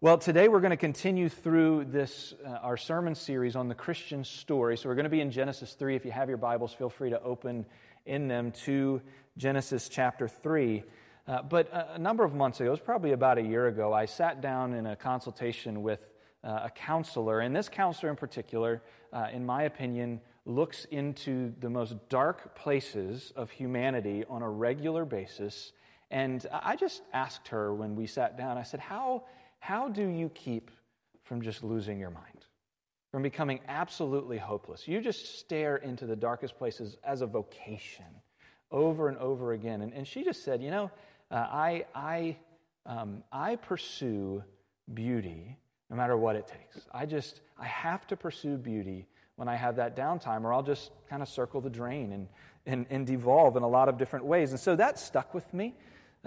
Well, today we're going to continue through this, uh, our sermon series on the Christian story. So we're going to be in Genesis 3. If you have your Bibles, feel free to open in them to Genesis chapter 3. Uh, but a, a, number of months ago, it was probably about a year ago, I sat down in a consultation with uh, a counselor. And this counselor in particular, uh, in my opinion, looks into the most dark places of humanity on a regular basis. And I just asked her when we sat down, I said, How how do you keep from just losing your mind, from becoming absolutely hopeless? You just stare into the darkest places as a vocation over and over again. And, and she just said, You know, uh, I, I, um, I pursue beauty no matter what it takes. I just, I have to pursue beauty when I have that downtime, or I'll just kind of circle the drain and, and, and devolve in a lot of different ways. And so that stuck with me.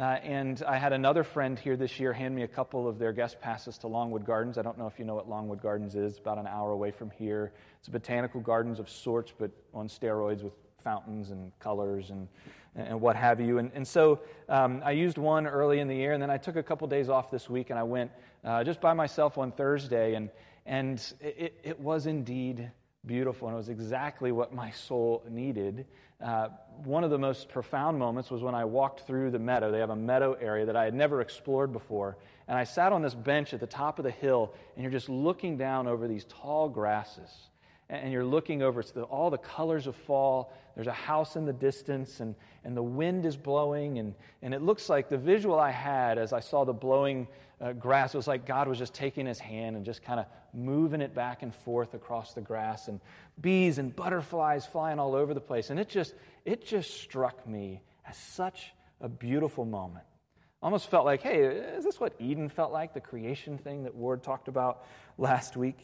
Uh, and I had another friend here this year hand me a couple of their guest passes to Longwood Gardens. I don't know if you know what Longwood Gardens is, about an hour away from here. It's a botanical gardens of sorts, but on steroids with fountains and colors and, and what have you. And, and so um, I used one early in the year, and then I took a couple days off this week, and I went uh, just by myself on Thursday, and, and it, it was indeed beautiful, and it was exactly what my soul needed. Uh, one of the most profound moments was when I walked through the meadow. They have a meadow area that I had never explored before. And I sat on this bench at the top of the hill, and you're just looking down over these tall grasses. And you're looking over it's the, all the colors of fall. There's a house in the distance, and, and the wind is blowing. And, and it looks like the visual I had as I saw the blowing uh, grass. It was like God was just taking his hand and just kind of moving it back and forth across the grass and bees and butterflies flying all over the place. And it just it just struck me as such a beautiful moment. Almost felt like hey is this what eden felt like the creation thing that ward talked about last week?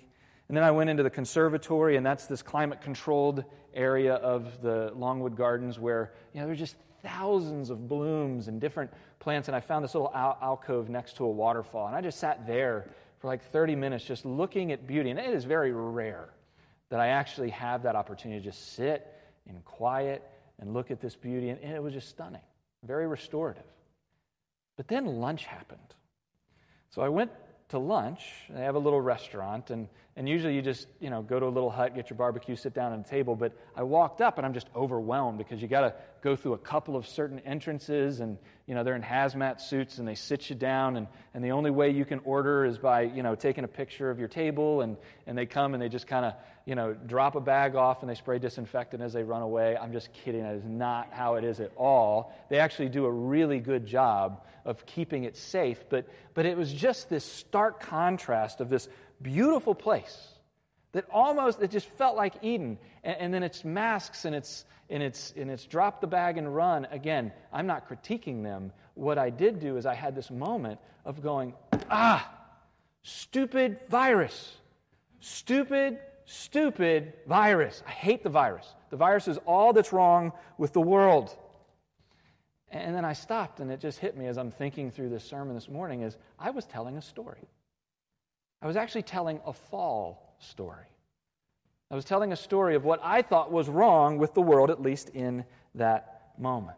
And then i went into the conservatory and that's this climate controlled area of the longwood gardens where you know there's just thousands of blooms and different plants, and I found this little al- alcove next to a waterfall. And I just sat there for like 30 minutes just looking at beauty. And it is very rare that I actually have that opportunity to just sit in quiet and look at this beauty. And it was just stunning, very restorative. But then lunch happened. So I went to lunch. They have a little restaurant, and, and usually you just, you know, go to a little hut, get your barbecue, sit down at a table. But I walked up and I'm just overwhelmed because you got to go through a couple of certain entrances, and, you know, they're in hazmat suits and they sit you down, and, and the only way you can order is by, you know, taking a picture of your table, and, and they come and they just kind of, you know, drop a bag off and they spray disinfectant as they run away. I'm just kidding. That is not how it is at all. They actually do a really good job of keeping it safe, but, but it was just this stark contrast of this beautiful place that almost it just felt like Eden. And, and, then it's masks and it's and it's and it's drop the bag and run. Again, I'm not critiquing them. What I did do is I had this moment of going, ah, stupid virus. Stupid, stupid virus. I hate the virus. The virus is all that's wrong with the world. And then I stopped and it just hit me as I'm thinking through this sermon this morning is I was telling a story. I was actually telling a fall story. I was telling a story of what I thought was wrong with the world, at least in that moment.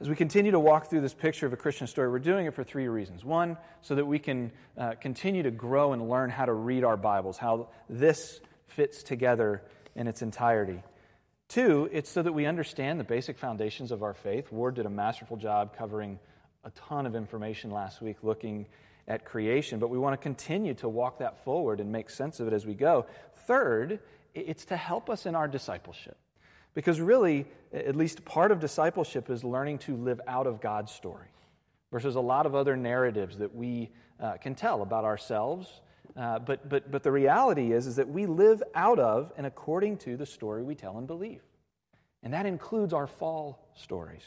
As we continue to walk through this picture of a Christian story, we're doing it for three reasons. One, so that we can uh, continue to grow and learn how to read our Bibles, how this fits together in its entirety. Two, it's so that we understand the basic foundations of our faith. Ward did a masterful job covering a ton of information last week looking at creation, but we want to continue to walk that forward and make sense of it as we go. Third, it's to help us in our discipleship. Because really, at least part of discipleship is learning to live out of God's story versus a lot of other narratives that we uh, can tell about ourselves. Uh, but, but, but the reality is, is that we live out of and according to the story we tell and believe. And that includes our fall stories.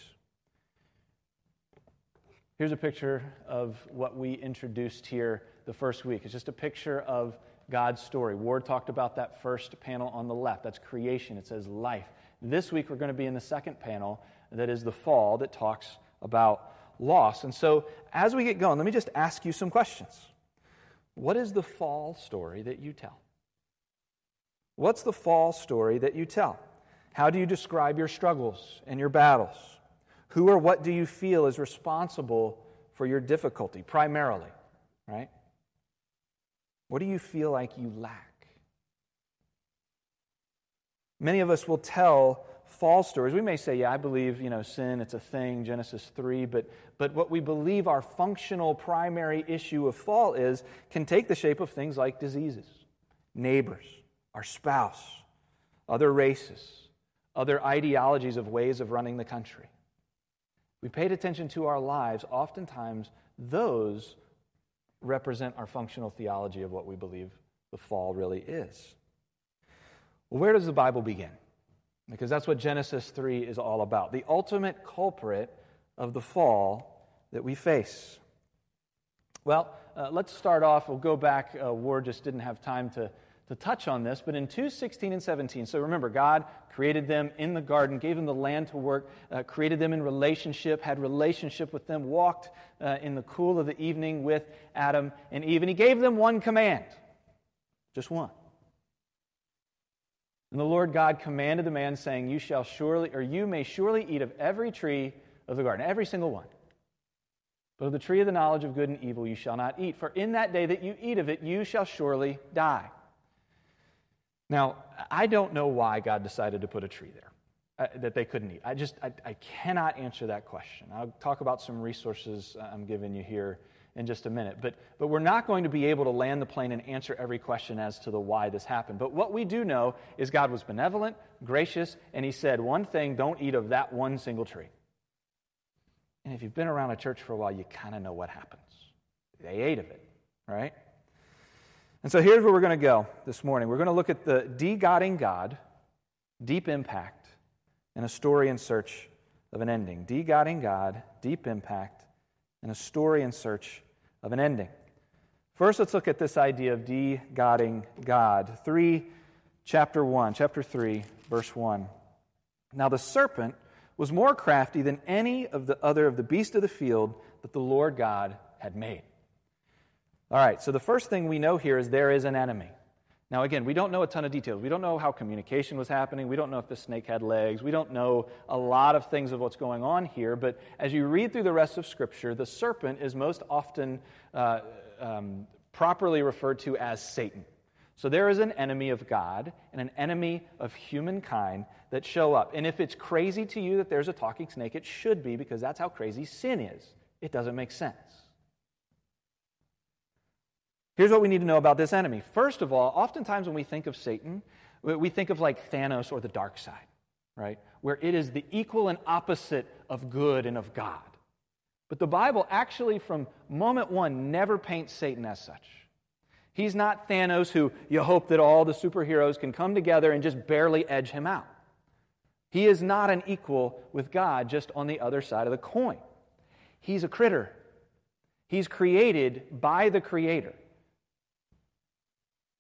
Here's a picture of what we introduced here the first week. It's just a picture of God's story. Ward talked about that first panel on the left. That's creation, it says life. This week, we're going to be in the second panel that is the fall that talks about loss. And so, as we get going, let me just ask you some questions. What is the fall story that you tell? What's the fall story that you tell? How do you describe your struggles and your battles? Who or what do you feel is responsible for your difficulty primarily? right? What do you feel like you lack? Many of us will tell false stories. We may say, yeah, I believe, you know, sin, it's a thing, Genesis 3, but, but what we believe our functional primary issue of fall is can take the shape of things like diseases, neighbors, our spouse, other races, other ideologies of ways of running the country. We paid attention to our lives, oftentimes those represent our functional theology of what we believe the fall really is. Well, where does the Bible begin? Because that's what Genesis 3 is all about the ultimate culprit of the fall that we face. Well, uh, let's start off. We'll go back. Uh, Ward just didn't have time to, to touch on this, but in 2 16 and 17. So remember, God created them in the garden, gave them the land to work, uh, created them in relationship, had relationship with them, walked uh, in the cool of the evening with Adam and Eve, and He gave them one command just one. And the Lord God commanded the man, saying, You shall surely, or you may surely eat of every tree of the garden, every single one. But of the tree of the knowledge of good and evil you shall not eat, for in that day that you eat of it, you shall surely die. Now, I don't know why God decided to put a tree there uh, that they couldn't eat. I just, I, I cannot answer that question. I'll talk about some resources I'm giving you here in just a minute. But, but we're not going to be able to land the plane and answer every question as to the why this happened. But what we do know is God was benevolent, gracious, and He said, one thing, don't eat of that one single tree. And if you've been around a church for a while, you kind of know what happens. They ate of it, right? And so here's where we're going to go this morning. We're going to look at the de-godding God, deep impact, and a story in search of an ending. De-godding God, deep impact, and a story in search of an ending. First, let's look at this idea of de-godding God. 3, chapter 1, chapter 3, verse 1. Now the serpent was more crafty than any of the other of the beasts of the field that the Lord God had made. All right, so the first thing we know here is there is an enemy. Now, again, we don't know a ton of details. We don't know how communication was happening. We don't know if the snake had legs. We don't know a lot of things of what's going on here. But as you read through the rest of Scripture, the serpent is most often uh, um, properly referred to as Satan. So there is an enemy of God and an enemy of humankind that show up. And if it's crazy to you that there's a talking snake, it should be because that's how crazy sin is. It doesn't make sense. Here's what we need to know about this enemy. First of all, oftentimes when we think of Satan, we think of like Thanos or the dark side, right? Where it is the equal and opposite of good and of God. But the Bible actually, from moment one, never paints Satan as such. He's not Thanos who you hope that all the superheroes can come together and just barely edge him out. He is not an equal with God, just on the other side of the coin. He's a critter. He's created by the Creator.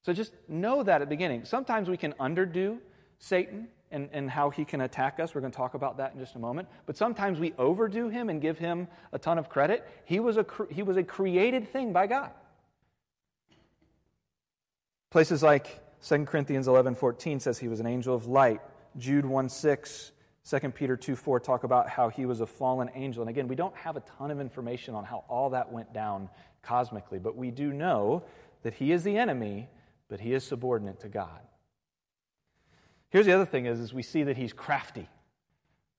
So just know that at the beginning. Sometimes we can underdo Satan and, and how he can attack us. We're going to talk about that in just a moment. But sometimes we overdo him and give him a ton of credit. He was a, he was a created thing by God. Places like 2 Corinthians 11 14 says he was an angel of light. Jude 1 6, 2 Peter 2 4 talk about how he was a fallen angel. And again, we don't have a ton of information on how all that went down cosmically, but we do know that he is the enemy but he is subordinate to God. Here's the other thing is, is we see that he's crafty.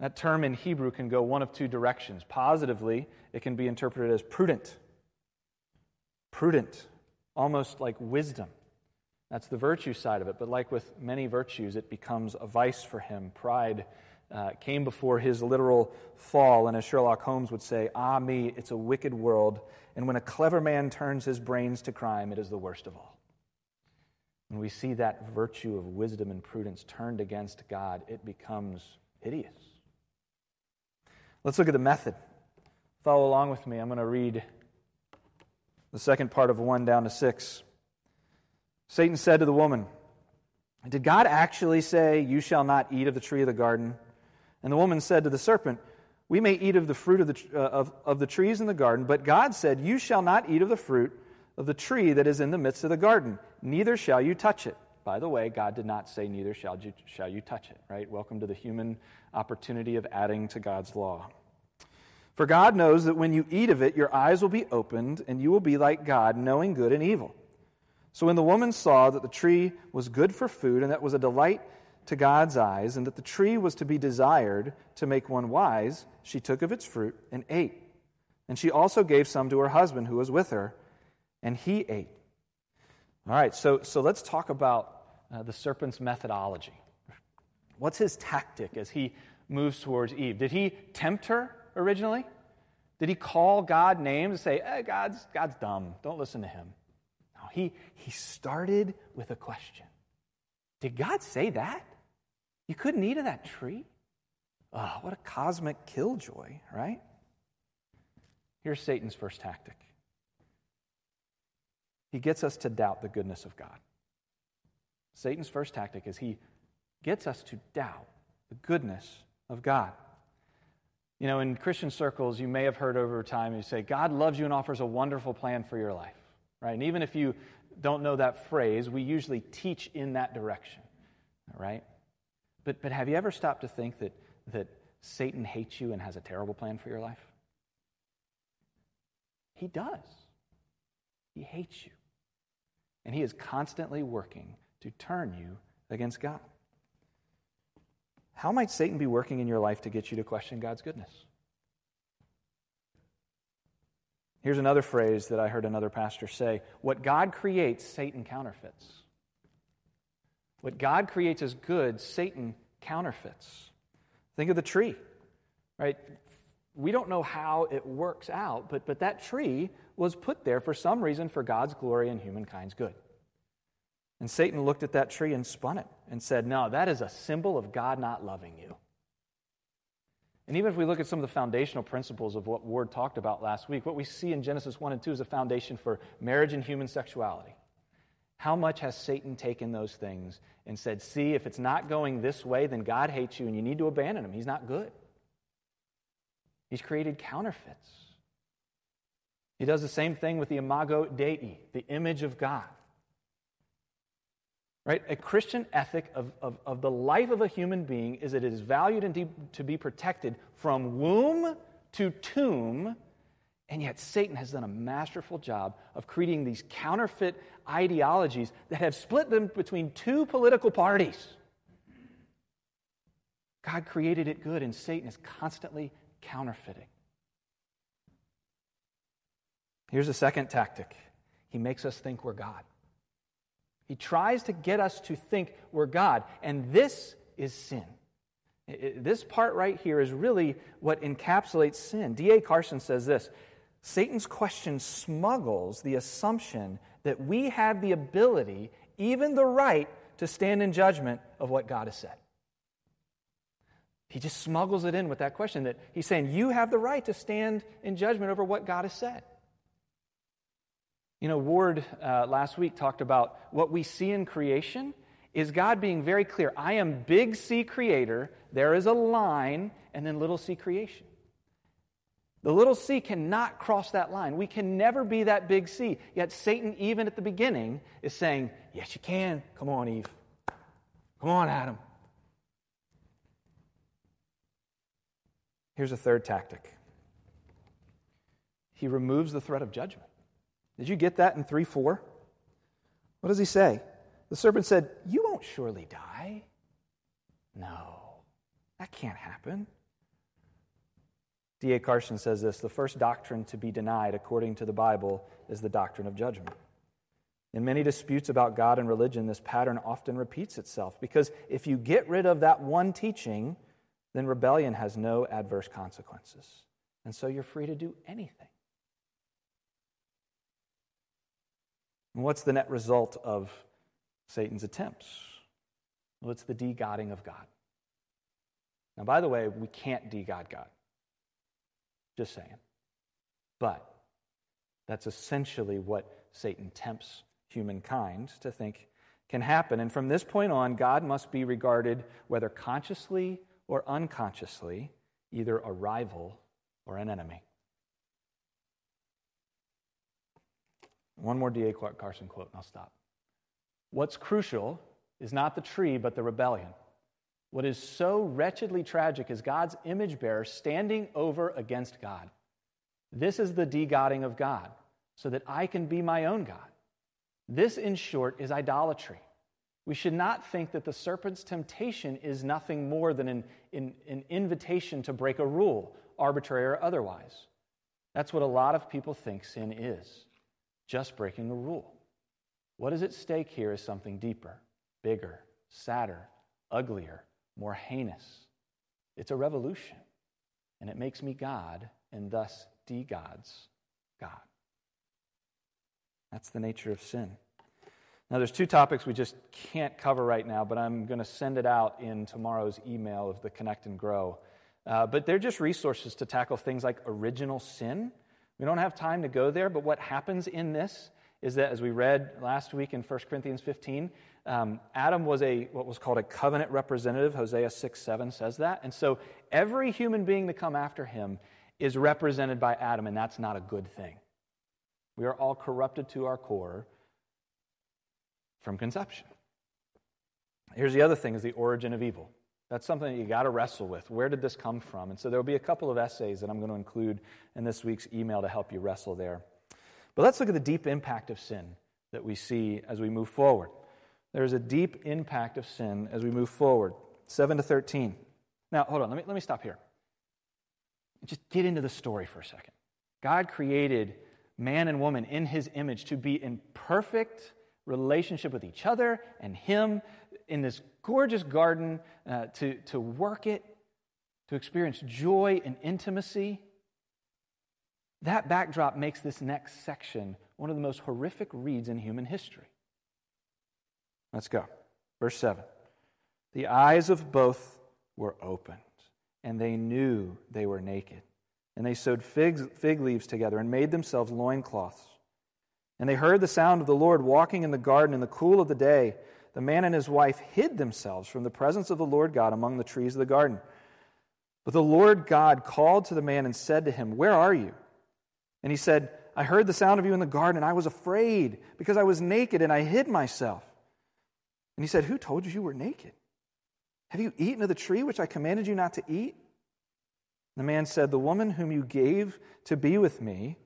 That term in Hebrew can go one of two directions. Positively, it can be interpreted as prudent. Prudent, almost like wisdom. That's the virtue side of it. But like with many virtues, it becomes a vice for him. Pride uh, came before his literal fall. And as Sherlock Holmes would say, ah, me, it's a wicked world. And when a clever man turns his brains to crime, it is the worst of all. When we see that virtue of wisdom and prudence turned against God, it becomes hideous. Let's look at the method. Follow along with me. I'm going to read the second part of 1 down to 6. Satan said to the woman, Did God actually say, You shall not eat of the tree of the garden? And the woman said to the serpent, We may eat of the fruit of the, uh, of, of the trees in the garden, but God said, You shall not eat of the fruit of the tree that is in the midst of the garden, neither shall you touch it. By the way, God did not say, neither shall you, shall you touch it, right? Welcome to the human opportunity of adding to God's law. For God knows that when you eat of it, your eyes will be opened, and you will be like God, knowing good and evil. So when the woman saw that the tree was good for food, and that was a delight to God's eyes, and that the tree was to be desired to make one wise, she took of its fruit and ate. And she also gave some to her husband who was with her, and he ate. All right, so, so let's talk about uh, the serpent's methodology. What's his tactic as he moves towards Eve? Did he tempt her? originally? Did he call God names and say, eh, God's, God's dumb, don't listen to him? No, he, he started with a question Did God say that? You couldn't eat of that tree? Oh, what a cosmic killjoy, right? Here's Satan's first tactic he gets us to doubt the goodness of God. Satan's first tactic is he gets us to doubt the goodness of God. You know, in Christian circles, you may have heard over time, you say, God loves you and offers a wonderful plan for your life, right? And even if you don't know that phrase, we usually teach in that direction, right? But, but have you ever stopped to think that, that Satan hates you and has a terrible plan for your life? He does. He hates you. And he is constantly working to turn you against God. How might Satan be working in your life to get you to question God's goodness? Here's another phrase that I heard another pastor say What God creates, Satan counterfeits. What God creates as good, Satan counterfeits. Think of the tree, right? We don't know how it works out, but, but that tree was put there for some reason for God's glory and humankind's good. And Satan looked at that tree and spun it and said, No, that is a symbol of God not loving you. And even if we look at some of the foundational principles of what Ward talked about last week, what we see in Genesis 1 and 2 is a foundation for marriage and human sexuality. How much has Satan taken those things and said, See, if it's not going this way, then God hates you and you need to abandon him. He's not good. He's created counterfeits. He does the same thing with the imago Dei, the image of God. Right? A Christian ethic of, of, of the life of a human being is that it is valued and to be protected from womb to tomb, and yet Satan has done a masterful job of creating these counterfeit ideologies that have split them between two political parties. God created it good, and Satan is constantly counterfeiting. Here's a second tactic he makes us think we're God. He tries to get us to think we're God, and this is sin. This part right here is really what encapsulates sin. D.A. Carson says this Satan's question smuggles the assumption that we have the ability, even the right, to stand in judgment of what God has said. He just smuggles it in with that question that he's saying, You have the right to stand in judgment over what God has said. You know, Ward uh, last week talked about what we see in creation is God being very clear. I am big C creator, there is a line, and then little c creation. The little c cannot cross that line. We can never be that big C. Yet Satan, even at the beginning, is saying, Yes, you can. Come on, Eve. Come on, Adam. Here's a third tactic he removes the threat of judgment. Did you get that in 3 4? What does he say? The serpent said, You won't surely die. No, that can't happen. D.A. Carson says this the first doctrine to be denied, according to the Bible, is the doctrine of judgment. In many disputes about God and religion, this pattern often repeats itself because if you get rid of that one teaching, then rebellion has no adverse consequences. And so you're free to do anything. And what's the net result of Satan's attempts? Well, it's the de-godding of God. Now, by the way, we can't de-God God. Just saying. But that's essentially what Satan tempts humankind to think can happen. And from this point on, God must be regarded, whether consciously or unconsciously, either a rival or an enemy. One more D.A. Carson quote, and I'll stop. What's crucial is not the tree, but the rebellion. What is so wretchedly tragic is God's image bearer standing over against God. This is the de-godding of God, so that I can be my own God. This, in short, is idolatry. We should not think that the serpent's temptation is nothing more than an, an, an, invitation to break a rule, arbitrary or otherwise. That's what a lot of people think sin is just breaking a rule. What is at stake here is something deeper, bigger, sadder, uglier, more heinous. It's a revolution, and it makes me God and thus de gods God. That's the nature of sin. Now, there's two topics we just can't cover right now, but I'm going to send it out in tomorrow's email of the Connect and Grow. Uh, but they're just resources to tackle things like original sin. We don't have time to go there, but what happens in this is that, as we read last week in 1 Corinthians 15, um, Adam was a what was called a covenant representative. Hosea 6 7 says that. And so every human being to come after him is represented by Adam, and that's not a good thing. We are all corrupted to our core from conception. Here's the other thing is the origin of evil. That's something that you got to wrestle with. Where did this come from? And so there will be a couple of essays that I'm going to include in this week's email to help you wrestle there. But let's look at the deep impact of sin that we see as we move forward. There's a deep impact of sin as we move forward. 7 to 13. Now, hold on, let me, let me stop here. Just get into the story for a second. God created man and woman in his image to be in perfect relationship with each other and him in this gorgeous garden, uh, to, to work it, to experience joy and intimacy. That backdrop makes this next section one of the most horrific reads in human history. Let's go. Verse 7. The eyes of both were opened, and they knew they were naked. And they sewed fig, fig leaves together and made themselves loincloths. And they heard the sound of the Lord walking in the garden in the cool of the day. The man and his wife hid themselves from the presence of the Lord God among the trees of the garden. But the Lord God called to the man and said to him, Where are you? And he said, I heard the sound of you in the garden, and I was afraid because I was naked and I hid myself. And he said, Who told you you were naked? Have you eaten of the tree which I commanded you not to eat? The man said, The woman whom you gave to be with me,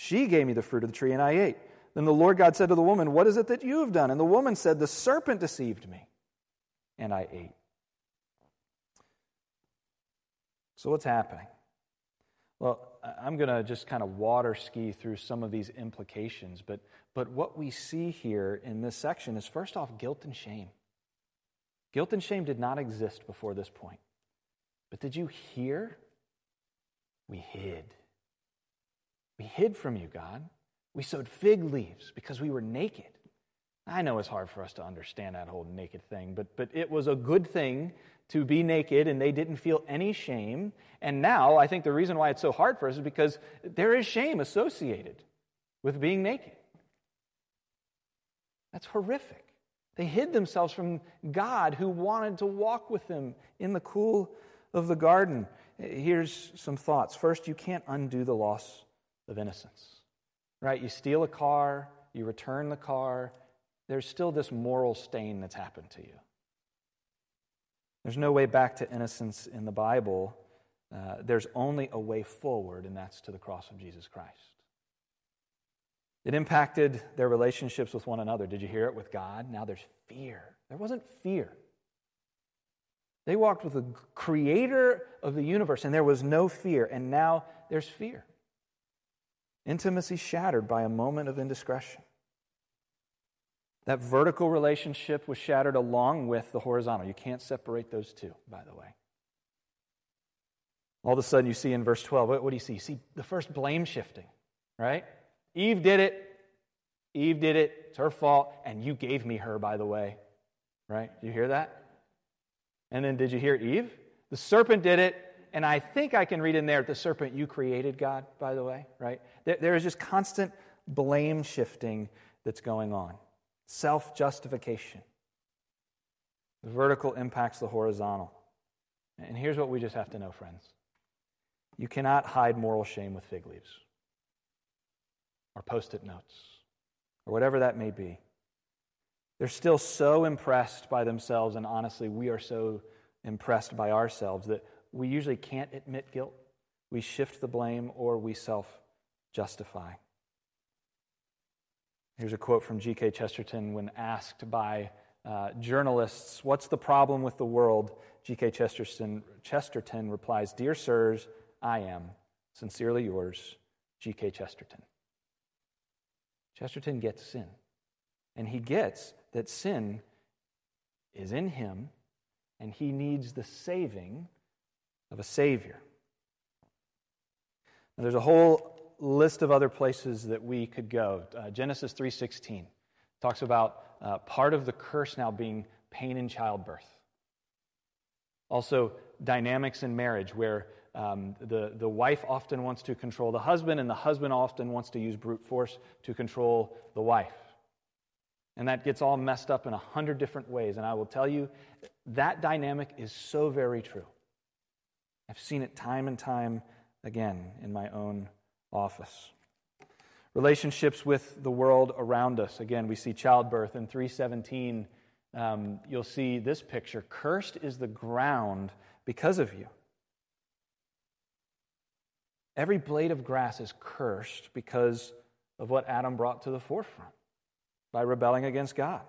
she gave me the fruit of the tree, and I ate. Then the Lord God said to the woman, What is it that you have done? And the woman said, The serpent deceived me, and I ate. So, what's happening? Well, I'm going to just kind of water ski through some of these implications, but, but what we see here in this section is first off, guilt and shame. Guilt and shame did not exist before this point. But did you hear? We hid. We hid from you, God. We sewed fig leaves because we were naked. I know it's hard for us to understand that whole naked thing, but, but it was a good thing to be naked and they didn't feel any shame. And now I think the reason why it's so hard for us is because there is shame associated with being naked. That's horrific. They hid themselves from God who wanted to walk with them in the cool of the garden. Here's some thoughts. First, you can't undo the loss of innocence, right? You steal a car, you return the car, there's still this moral stain that's happened to you. There's no way back to innocence in the Bible. Uh, there's only a way forward, and that's to the cross of Jesus Christ. It impacted their relationships with one another. Did you hear it with God? Now there's fear. There wasn't fear. They walked with the creator of the universe, and there was no fear, and now there's fear. Intimacy shattered by a moment of indiscretion. That vertical relationship was shattered along with the horizontal. You can't separate those two, by the way. All of a sudden, you see in verse 12, what, what do you see? You see the first blame shifting, right? Eve did it. Eve did it. It's her fault. And you gave me her, by the way. Right? Did you hear that? And then did you hear Eve? The serpent did it. And I think I can read in there the serpent you created, God, by the way. Right? there, there is just constant blame shifting that's going on, self justification. The vertical impacts the horizontal. And here's what we just have to know, friends you cannot hide moral shame with fig leaves or post it notes or whatever that may be. They're still so impressed by themselves, and honestly, we are so impressed by ourselves that we usually can't admit guilt. We shift the blame or we self justify. Here's a quote from G.K. Chesterton when asked by uh, journalists, What's the problem with the world? G.K. Chesterton, Chesterton replies, Dear sirs, I am. Sincerely yours, G.K. Chesterton. Chesterton gets sin. And he gets that sin is in him and he needs the saving of a Savior. Now, there's a whole list of other places that we could go. Uh, Genesis 3:16 talks about uh, part of the curse now being pain in childbirth. Also, dynamics in marriage, where um, the, the wife often wants to control the husband, and the husband often wants to use brute force to control the wife. And that gets all messed up in a hundred different ways. And I will tell you, that dynamic is so very true. I've seen it time and time again in my own office. Relationships with the world around us. Again, we see childbirth in 317. Um, you'll see this picture. Cursed is the ground because of you. Every blade of grass is cursed because of what Adam brought to the forefront by rebelling against God.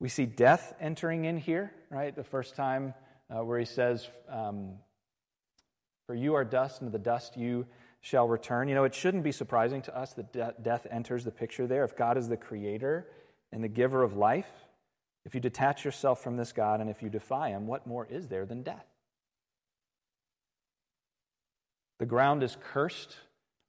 We see death entering in here, right? The first time uh, where he says, um, For you are dust, and to the dust you shall return. You know, it shouldn't be surprising to us that de- death enters the picture there. If God is the creator and the giver of life, if you detach yourself from this God and if you defy him, what more is there than death? The ground is cursed.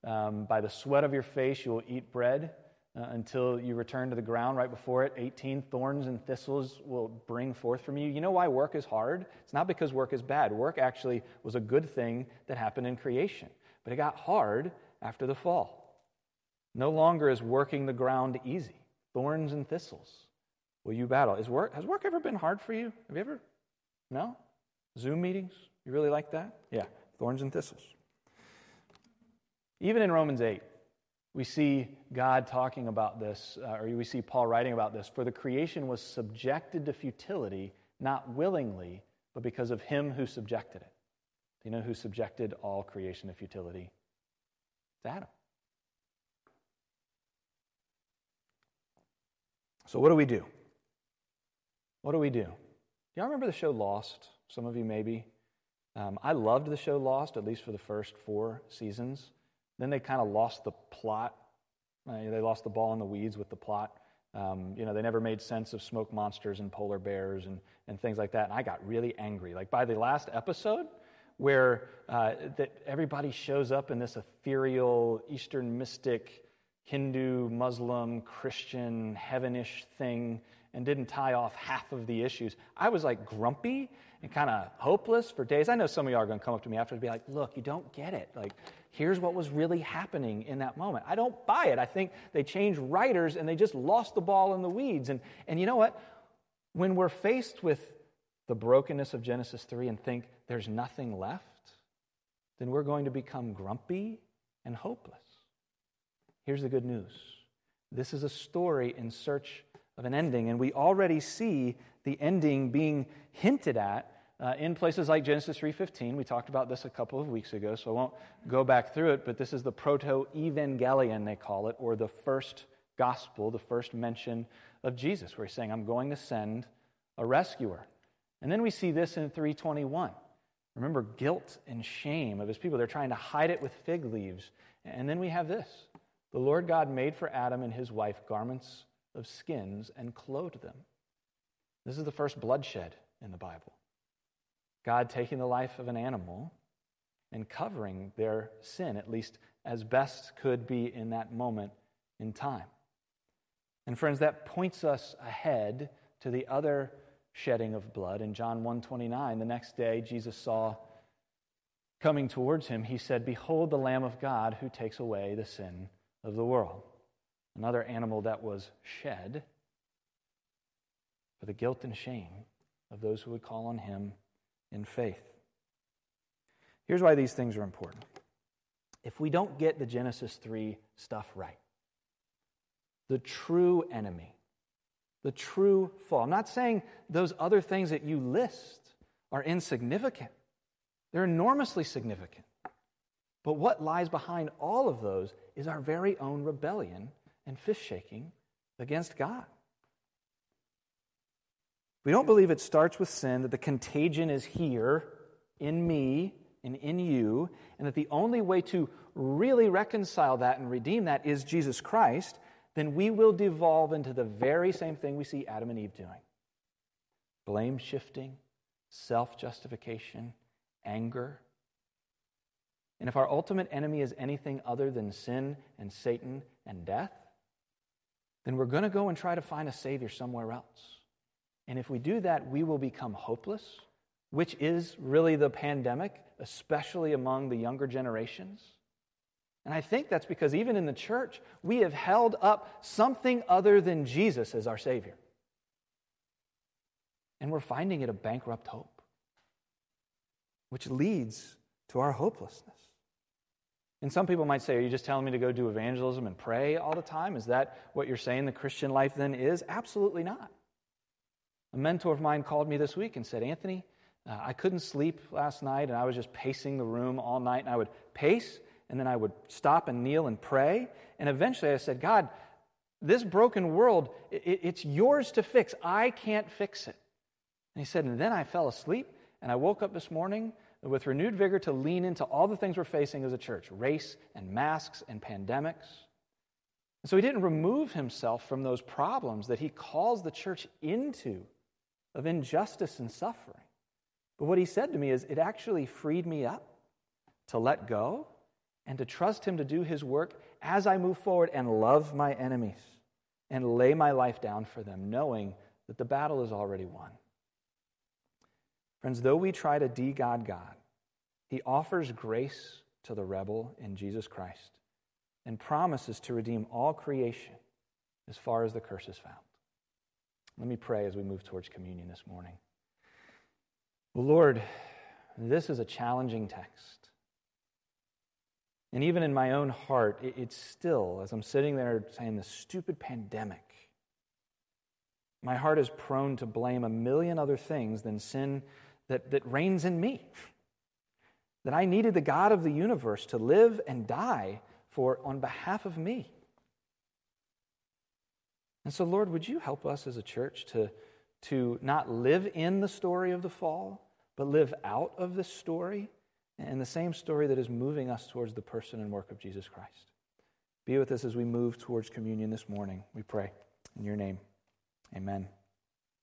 Um, by the sweat of your face, you will eat bread uh, until you return to the ground right before it. 18 thorns and thistles will bring forth from you. You know why work is hard? It's not because work is bad. Work actually was a good thing that happened in creation, but it got hard after the fall. No longer is working the ground easy. Thorns and thistles will you battle. Is work, has work ever been hard for you? Have you ever? No? Zoom meetings? You really like that? Yeah, thorns and thistles. Even in Romans 8, we see God talking about this, uh, or we see Paul writing about this. For the creation was subjected to futility, not willingly, but because of him who subjected it. Do you know who subjected all creation to futility? It's Adam. So, what do we do? What do we do? Do y'all remember the show Lost? Some of you maybe. Um, I loved the show Lost, at least for the first four seasons. Then they kind of lost the plot. Uh, they lost the ball in the weeds with the plot. Um, you know, they never made sense of smoke monsters and polar bears and, and things like that. And I got really angry. Like by the last episode, where uh, that everybody shows up in this ethereal Eastern mystic Hindu, Muslim, Christian, heavenish thing and didn't tie off half of the issues. I was like grumpy and kind of hopeless for days. I know some of y'all are going to come up to me after and be like, look, you don't get it. Like, here's what was really happening in that moment. I don't buy it. I think they changed writers and they just lost the ball in the weeds. And, and you know what? When we're faced with the brokenness of Genesis 3 and think there's nothing left, then we're going to become grumpy and hopeless. Here's the good news this is a story in search of an ending, and we already see the ending being hinted at uh, in places like Genesis 3:15. We talked about this a couple of weeks ago, so I won't go back through it, but this is the proto-evangelion they call it or the first gospel, the first mention of Jesus where he's saying I'm going to send a rescuer. And then we see this in 321. Remember guilt and shame of his people. They're trying to hide it with fig leaves. And then we have this. The Lord God made for Adam and his wife garments of skins and clothed them. This is the first bloodshed in the Bible. God taking the life of an animal and covering their sin, at least as best could be in that moment in time. And friends, that points us ahead to the other shedding of blood in John 1:29. The next day Jesus saw coming towards him, he said, "Behold the lamb of God who takes away the sin of the world." Another animal that was shed for the guilt and shame of those who would call on him in faith. Here's why these things are important. If we don't get the Genesis 3 stuff right, the true enemy the true fall. I'm not saying those other things that you list are insignificant, they're enormously significant. But what lies behind all of those is our very own rebellion and fist shaking against God. We don't believe it starts with sin, that the contagion is here in me and in you, and that the only way to really reconcile that and redeem that is Jesus Christ, then we will devolve into the very same thing we see Adam and Eve doing blame shifting, self justification, anger. And if our ultimate enemy is anything other than sin and Satan and death, then we're going to go and try to find a Savior somewhere else. And if we do that, we will become hopeless, which is really the pandemic, especially among the younger generations. And I think that's because even in the church, we have held up something other than Jesus as our Savior. And we're finding it a bankrupt hope, which leads to our hopelessness. And some people might say, Are you just telling me to go do evangelism and pray all the time? Is that what you're saying the Christian life then is? Absolutely not. A mentor of mine called me this week and said, Anthony, uh, I couldn't sleep last night and I was just pacing the room all night. And I would pace and then I would stop and kneel and pray. And eventually I said, God, this broken world, it, it's yours to fix. I can't fix it. And he said, and then I fell asleep and I woke up this morning with renewed vigor to lean into all the things we're facing as a church race and masks and pandemics. And so he didn't remove himself from those problems that he calls the church into of injustice and suffering. But what he said to me is, it actually freed me up to let go and to trust Him to do His work as I move forward and love my enemies and lay my life down for them, knowing that the battle is already won. Friends, though we try to de God God, He offers grace to the rebel in Jesus Christ and promises to redeem all creation as far as the curse is found. Let me pray as we move towards communion this morning. Lord, this is a challenging text. And even in my own heart, it's still, as I'm sitting there saying, the stupid pandemic, my heart is prone to blame a million other things than sin that, that reigns in me. That I needed the God of the universe to live and die for on behalf of me. And so, Lord, would you help us as a church to, to not live in the story of the fall, but live out of this story and the same story that is moving us towards the person and work of Jesus Christ. Be with us as we move towards communion this morning, we pray. In your name, amen.